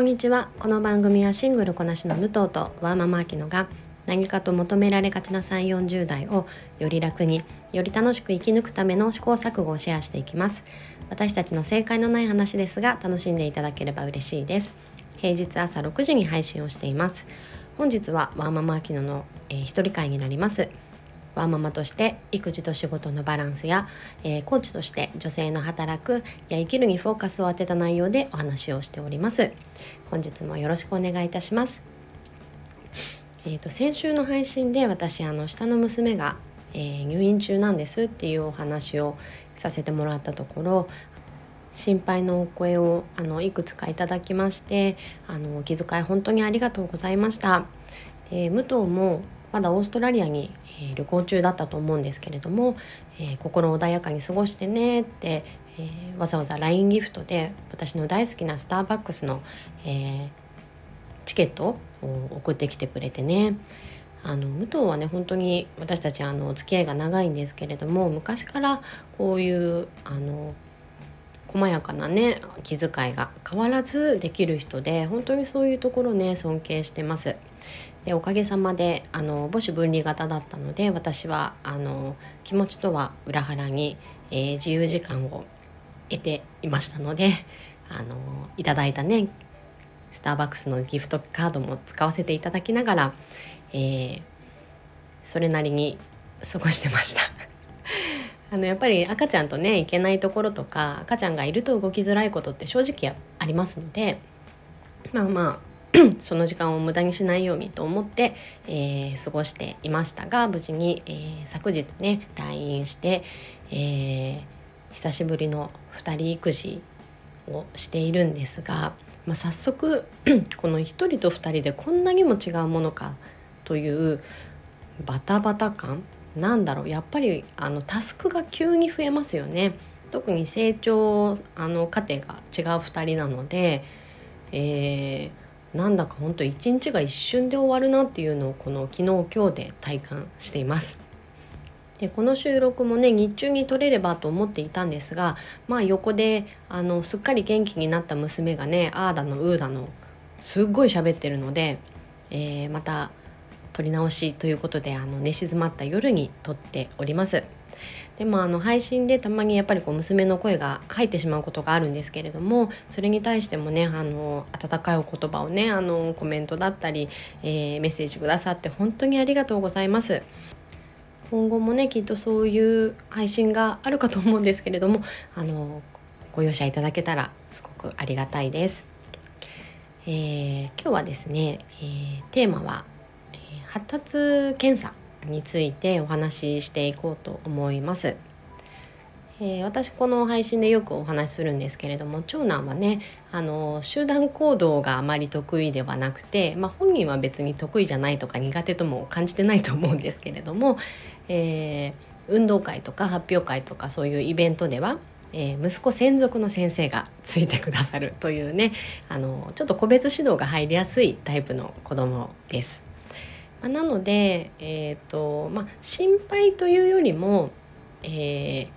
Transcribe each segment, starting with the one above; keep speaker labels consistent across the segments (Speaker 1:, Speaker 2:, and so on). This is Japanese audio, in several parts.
Speaker 1: こんにちは。この番組はシングルこなしの武藤とワーママアキノが何かと求められがちな3 4 0代をより楽により楽しく生き抜くための試行錯誤をシェアしていきます。私たちの正解のない話ですが楽しんでいただければ嬉しいです。平日朝6時に配信をしています。本日はワーママアキノの、えー、一人会になります。ワーママとして育児と仕事のバランスや、えー、コーチとして女性の働くや生きるにフォーカスを当てた内容でお話をしております本日もよろしくお願いいたしますえーと、先週の配信で私あの下の娘が、えー、入院中なんですっていうお話をさせてもらったところ心配のお声をあのいくつかいただきましてあのお気遣い本当にありがとうございました。で武藤もまだオーストラリアに、え、旅行中だったと思うんですけれども、えー、心穏やかに過ごしてねって、えー、わざわざ LINE ギフトで私の大好きなスターバックスの、えチケットを送ってきてくれてねあの武藤はね本当に私たちあの付き合いが長いんですけれども昔からこういうあの細やかなね気遣いが変わらずできる人で本当にそういうところね尊敬してます。でおかげさまであの母子分離型だったので私はあの気持ちとは裏腹に、えー、自由時間を得ていましたので あのいただいたねスターバックスのギフトカードも使わせていただきながら、えー、それなりに過ごしてました。あのやっぱり赤ちゃんとね行けないところとか赤ちゃんがいると動きづらいことって正直ありますのでまあまあ その時間を無駄にしないようにと思って、えー、過ごしていましたが無事に、えー、昨日ね退院して、えー、久しぶりの2人育児をしているんですが、まあ、早速 この1人と2人でこんなにも違うものかというバタバタ感なんだろうやっぱりあのタスクが急に増えますよね。特に成長あの過程が違う2人なので、えー、なんだかほんと一日が一瞬で終わるなっていうのをこの昨日今日で体感しています。でこの収録もね日中に撮れればと思っていたんですがまあ横であのすっかり元気になった娘がねあーだのうーだのすっごい喋ってるので、えー、また撮り直しということであの寝静まった夜に撮っております。でもあの配信でたまにやっぱりこう娘の声が入ってしまうことがあるんですけれどもそれに対してもねあの温かいお言葉をねあのコメントだったり、えー、メッセージくださって本当にありがとうございます。今後もねきっとそういう配信があるかと思うんですけれどもあのご容赦いただけたらすごくありがたいです。えー、今日はですね、えー、テーマは、えー、発達検査についてお話ししていこうと思います。え、私この配信でよくお話しするんですけれども長男はねあの集団行動があまり得意ではなくて、まあ、本人は別に得意じゃないとか苦手とも感じてないと思うんですけれども、えー、運動会とか発表会とかそういうイベントでは、えー、息子専属の先生がついてくださるというねあのちょっと個別指導が入りやすいタイプの子供です。まあ、なので、えーとまあ、心配というよりも、えー、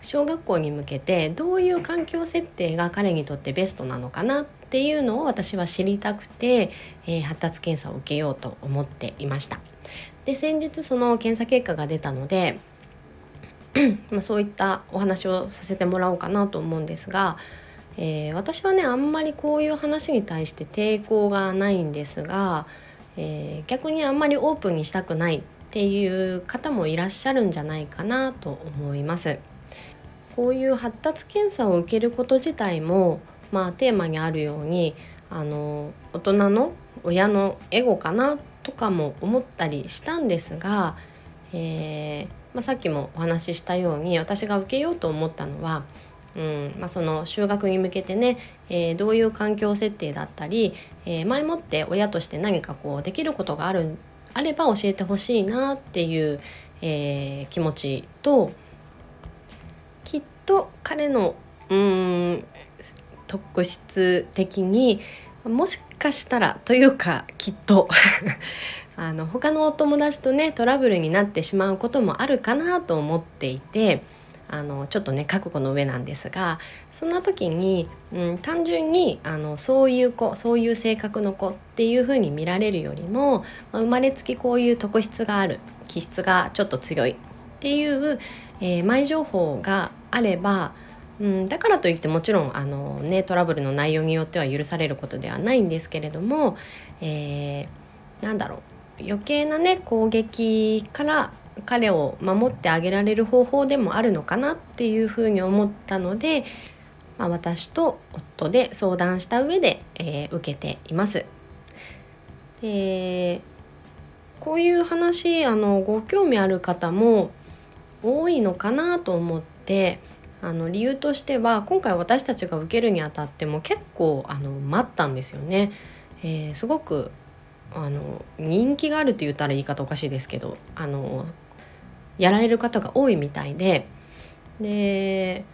Speaker 1: 小学校に向けてどういう環境設定が彼にとってベストなのかなっていうのを私は知りたくて、えー、発達検査を受けようと思っていました。で先日その検査結果が出たので まあそういったお話をさせてもらおうかなと思うんですが、えー、私はねあんまりこういう話に対して抵抗がないんですがえー、逆にあんまりオープンにしたくないっていう方もいらっしゃるんじゃないかなと思います。こういう発達検査を受けること自体も、まあ、テーマにあるようにあの大人の親のエゴかなとかも思ったりしたんですが、えーまあ、さっきもお話ししたように私が受けようと思ったのはうんまあ、その就学に向けてね、えー、どういう環境設定だったり、えー、前もって親として何かこうできることがあるあれば教えてほしいなっていう、えー、気持ちときっと彼のうん特質的にもしかしたらというかきっと あの他のお友達とねトラブルになってしまうこともあるかなと思っていて。あのちょっとね覚悟の上なんですがそんな時に、うん、単純にあのそういう子そういう性格の子っていう風に見られるよりも、まあ、生まれつきこういう特質がある気質がちょっと強いっていう、えー、前情報があればうん、だからといってもちろんあの、ね、トラブルの内容によっては許されることではないんですけれども、えー、なんだろう余計なね攻撃から彼を守ってあげられる方法でもあるのかなっていうふうに思ったので、まあ、私と夫で相談した上で、えー、受けています。でこういう話あのご興味ある方も多いのかなと思ってあの理由としては今回私たちが受けるにあたっても結構あの待ったんですよね。えー、すごくあの人気があるって言ったら言い方おかしいですけどあのやられる方が多いみたいでで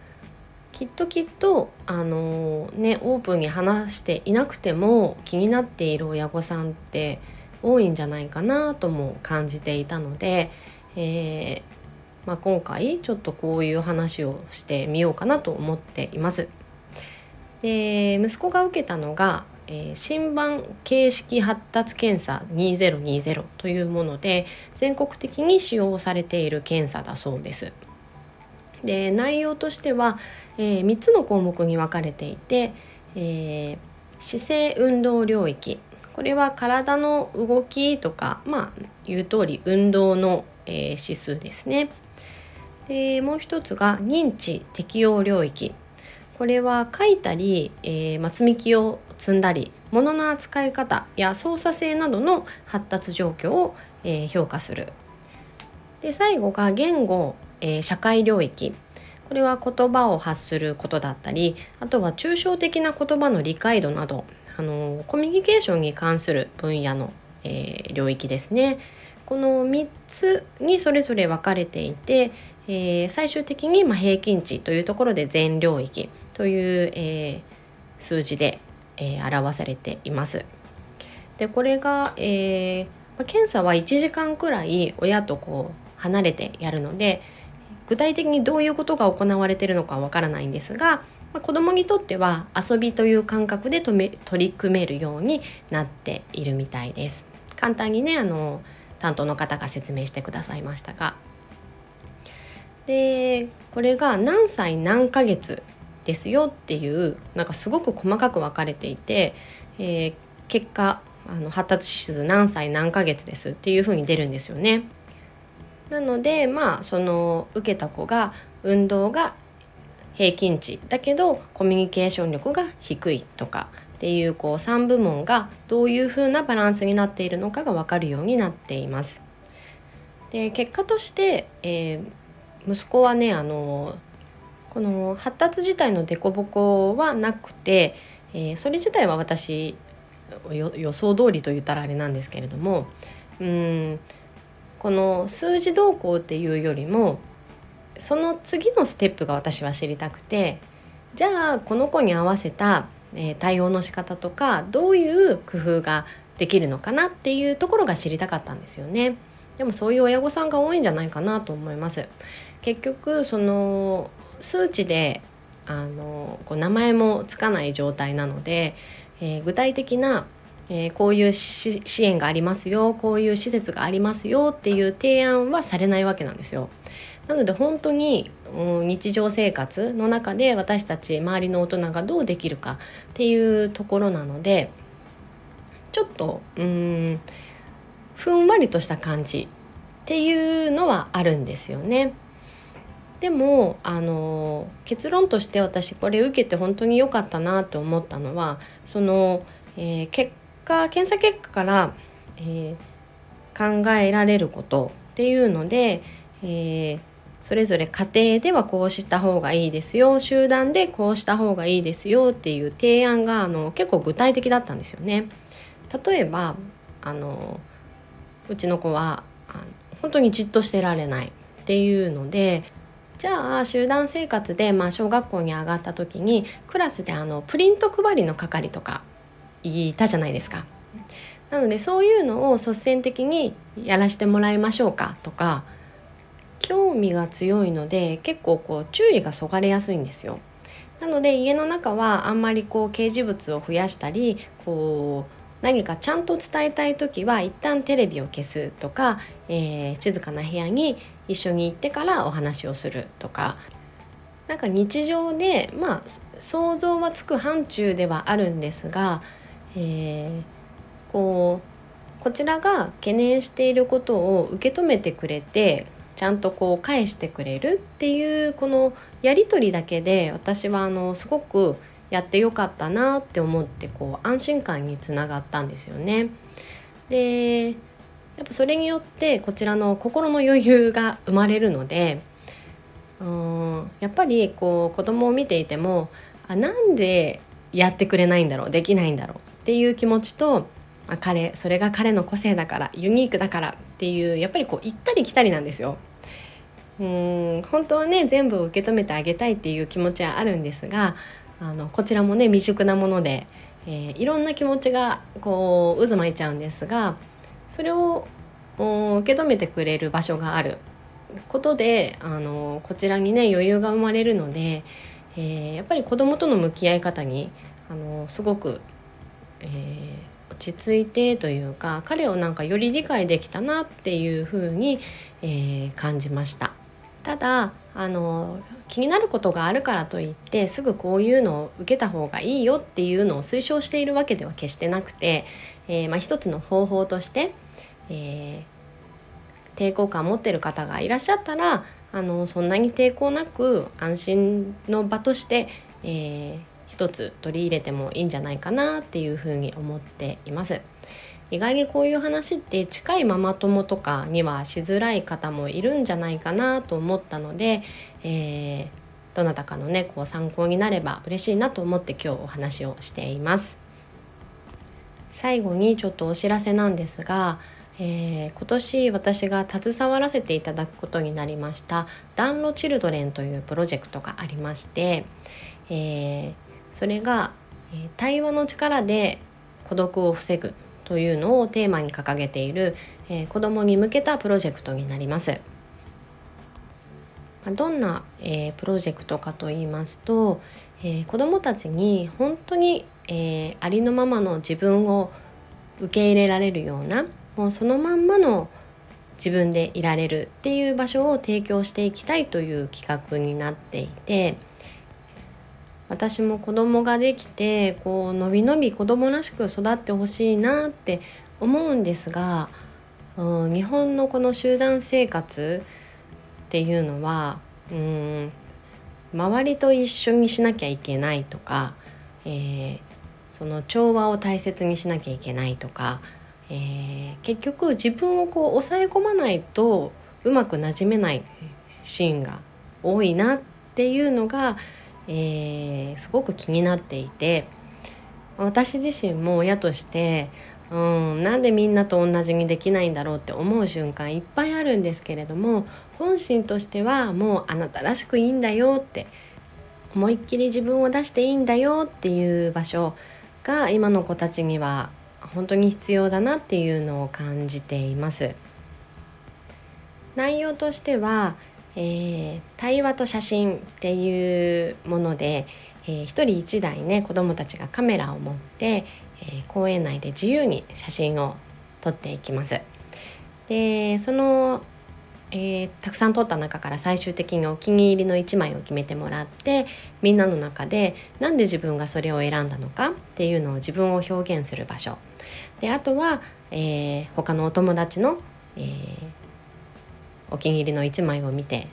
Speaker 1: きっときっとあのねオープンに話していなくても気になっている親御さんって多いんじゃないかなとも感じていたので、えーまあ、今回ちょっとこういう話をしてみようかなと思っています。で息子が受けたのが、えー、新版形式発達検査2020というもので全国的に使用されている検査だそうです。で内容としては、えー、3つの項目に分かれていて、えー、姿勢運動領域これは体の動きとかまあ言う通り運動の、えー、指数ですね。でもう一つが認知適応領域これは書いたり、えーま積み木を積んだり物の扱い方や操作性などの発達状況を、えー、評価するで最後が言語、えー、社会領域これは言葉を発することだったりあとは抽象的な言葉の理解度などあのコミュニケーションに関する分野の、えー、領域ですね。この3つにそれぞれ分かれていて、えー、最終的にま平均値というところで全領域という、えー、数字で、えー、表されています。でこれが、えま検査は1時間くらい親とこう離れてやるので具体的にどういうことが行われているのかわからないんですが、まあ、子どもにとっては遊びという感覚で取り組めるようになっているみたいです。簡単にねあの担当の方が説明してくださいましたがでこれが何歳何ヶ月ですよっていうなんかすごく細かく分かれていて、えー、結果あの発達指数何歳何ヶ月ですっていう風に出るんですよね。なのでまあその受けた子が運動が平均値だけどコミュニケーション力が低いとかっていうこう3部門がどういう風なバランスになっているのかが分かるようになっています。で結果として、えー、息子はねあのこの発達自体の凸凹はなくて、えー、それ自体は私予想通りと言ったらあれなんですけれどもうんこの数字動向っていうよりもその次のステップが私は知りたくてじゃあこの子に合わせた、えー、対応の仕方とかどういう工夫ができるのかなっていうところが知りたかったんですよね。でもそういう親御さんが多いんじゃないかなと思います。結局その数値であのこう名前もつかない状態なので、えー、具体的な、えー、こういう支援がありますよこういう施設がありますよっていう提案はされないわけなんですよ。なので本当に、うん、日常生活の中で私たち周りの大人がどうできるかっていうところなのでちょっとうんふんわりとした感じっていうのはあるんですよね。でもあの結論として私これ受けて本当に良かったなと思ったのはその、えー、結果検査結果から、えー、考えられることっていうので、えー、それぞれ家庭ではこうした方がいいですよ集団でこうした方がいいですよっていう提案があの結構具体的だったんですよね。例えばあのうちの子はあの本当にじっとしてられないっていうのでじゃあ集団生活で、まあ、小学校に上がった時にクラスであのプリント配りの係とかいたじゃないですか。なのでそういうのを率先的にやらせてもらいましょうかとか興味が強いので結構こう注意がそがれやすいんですよ。なので家の中はあんまりこう掲示物を増やしたりこう何かちゃんと伝えたい時は一旦テレビを消すとか、えー、静かな部屋に一緒に行ってからお話をするとか。なんか日常でまあ想像はつく範疇ではあるんですが、えー、こうこちらが懸念していることを受け止めてくれてちゃんとこう返してくれるっていうこのやり取りだけで私はあのすごくやってよかったなって思ってこう安心感につながったんですよね。でやっぱそれによってこちらの心の余裕が生まれるのでうんやっぱりこう子供を見ていてもあなんでやってくれないんだろうできないんだろうっていう気持ちとあ彼それが彼の個性だからユニークだからっていうやっぱりこう行ったり来たりなんですよ。うん本当はね全部受け止めてあげたいっていう気持ちはあるんですがあのこちらもね未熟なもので、えー、いろんな気持ちがこう渦巻いちゃうんですがそれを受け止めてくれる場所があることであのこちらにね余裕が生まれるので、えー、やっぱり子どもとの向き合い方にあのすごく、えー、落ち着いてというか彼をなんかより理解できたなっていうふうに、えー、感じました。ただあの気になることがあるからといってすぐこういうのを受けた方がいいよっていうのを推奨しているわけでは決してなくて、えーまあ、一つの方法として、えー、抵抗感を持ってる方がいらっしゃったらあのそんなに抵抗なく安心の場として、えー、一つ取り入れてもいいんじゃないかなっていうふうに思っています。意外にこういう話って近いママ友とかにはしづらい方もいるんじゃないかなと思ったので、えー、どなたかのねこう参考になれば嬉しいなと思って今日お話をしています。最後にちょっとお知らせなんですが、えー、今年私が携わらせていただくことになりました「暖炉チルドレン」というプロジェクトがありまして、えー、それが、え対話の力で孤独を防ぐというのをテーマに掲げている、えー、子どもに向けたプロジェクトになります。どんな、えー、プロジェクトかと言いますと、えー、子どもたちに本当に、えー、ありのままの自分を受け入れられるようなもうそのまんまの自分でいられるっていう場所を提供していきたいという企画になっていて私も子供ができてこうのびのび子供らしく育ってほしいなって思うんですが、うん、日本のこの集団生活っていうのはうん周りと一緒にしなきゃいけないとか、えー、その調和を大切にしなきゃいけないとか、えー、結局自分をこう抑え込まないとうまくなじめないシーンが多いなっていうのがえー、すごく気になっていて私自身も親としてうんなんでみんなと同じにできないんだろうって思う瞬間いっぱいあるんですけれども本心としてはもうあなたらしくいいんだよって思いっきり自分を出していいんだよっていう場所が今の子たちには本当に必要だなっていうのを感じています。内容としてはえー、対話と写真っていうもので、えー、1人1台ね子どもたちがカメラを持って、えー、公園内で自由に写真を撮っていきます。でその、えー、たくさん撮った中から最終的にお気に入りの1枚を決めてもらってみんなの中で何で自分がそれを選んだのかっていうのを自分を表現する場所であとは、えー、他のお友達の、えー、お気に入りの1枚を見て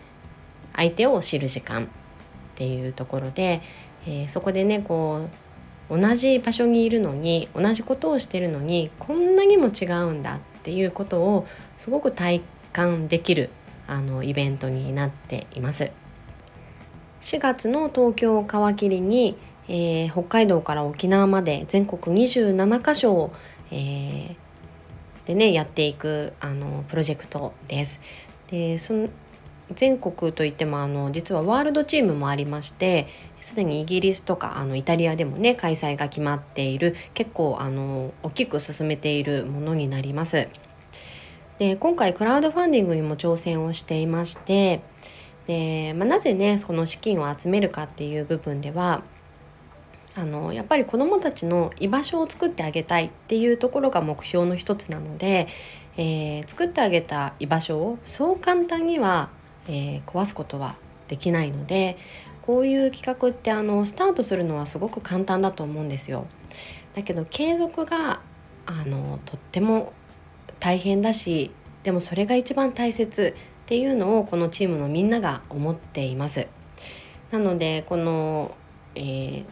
Speaker 1: 相手を知る時間っていうところで、えー、そこでねこう同じ場所にいるのに同じことをしてるのにこんなにも違うんだっていうことをすごく体感できるあのイベントになっています。4月の東京を皮切りに、えー、北海道から沖縄まで全国27カ所を、えー、でねやっていくあのプロジェクトです。でその全国といってもあの実はワールドチームもありましてすでにイギリスとかあのイタリアでもね開催が決まっている結構あの大きく進めているものになります。で今回クラウドファンディングにも挑戦をしていましてで、まあ、なぜねその資金を集めるかっていう部分ではあのやっぱり子どもたちの居場所を作ってあげたいっていうところが目標の一つなので、えー、作ってあげた居場所をそう簡単には、えー、壊すことはできないのでこういう企画ってあのスタートするのはすごく簡単だと思うんですよ。だけど継続があのとっても大変だしでもそれが一番大切っていうのをこのチームのみんなが思っています。なのでこの、えー、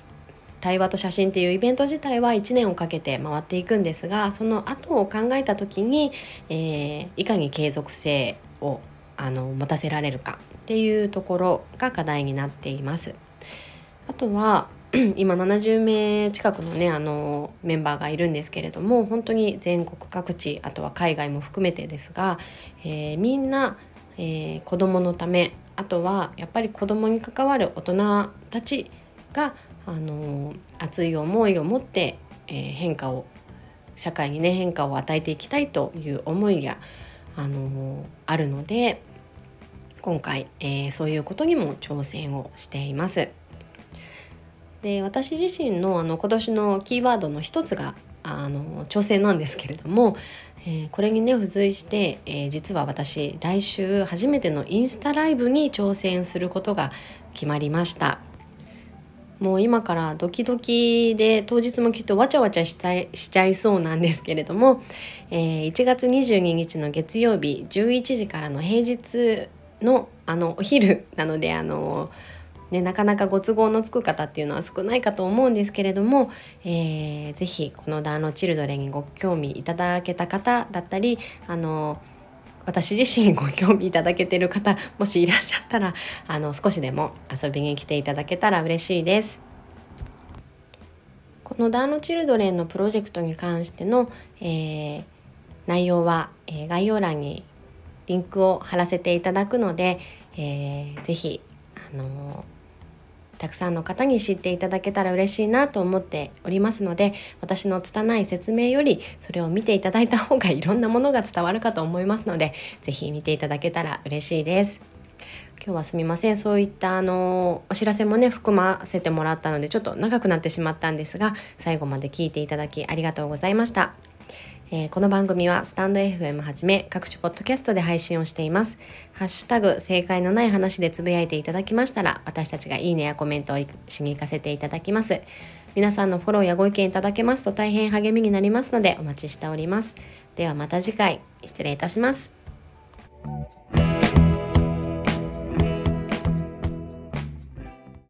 Speaker 1: 対話と写真っていうイベント自体は1年をかけて回っていくんですがその後を考えた時に、えー、いかに継続性をあの持たせられるかっていうところが課題になっています。あとは 今70名近くのねあのメンバーがいるんですけれども本当に全国各地あとは海外も含めてですが、えー、みんな、えー、子どものためあとはやっぱり子どもに関わる大人たちがあの熱い思いを持って、えー、変化を社会にね変化を与えていきたいという思いがあのあるので今回、えー、そういうことにも挑戦をしています。で私自身のあの今年のキーワードの一つがあの挑戦なんですけれども、えー、これにね付随して、えー、実は私来週初めてのインスタライブに挑戦することが決まりました。もう今からドキドキで当日もきっとわちゃわちゃしたいしちゃいそうなんですけれども、えー、1月22日の月曜日11時からの平日のあのお昼なのであの、ね、なかなかご都合のつく方っていうのは少ないかと思うんですけれども、えー、ぜひこのダーノチルドレンにご興味いただけた方だったりあの私自身ご興味いただけてる方もしいらっしゃったらあの少しでも遊びに来ていただけたら嬉しいです。このダーノチルドレンのプロジェクトに関しての、えー、内容は、えー、概要欄にリンクを貼らせていただくので、えー、ぜひあのたくさんの方に知っていただけたら嬉しいなと思っておりますので私の拙い説明よりそれを見ていただいた方がいろんなものが伝わるかと思いますので是非見ていただけたら嬉しいです。今日はすみませんそういったあのお知らせもね含ませてもらったのでちょっと長くなってしまったんですが最後まで聞いていただきありがとうございました。えー、この番組はスタンド FM はじめ各種ポッドキャストで配信をしています。ハッシュタグ正解のない話でつぶやいていただきましたら私たちがいいねやコメントをしに行かせていただきます。皆さんのフォローやご意見いただけますと大変励みになりますのでお待ちしております。ではまた次回失礼いたします。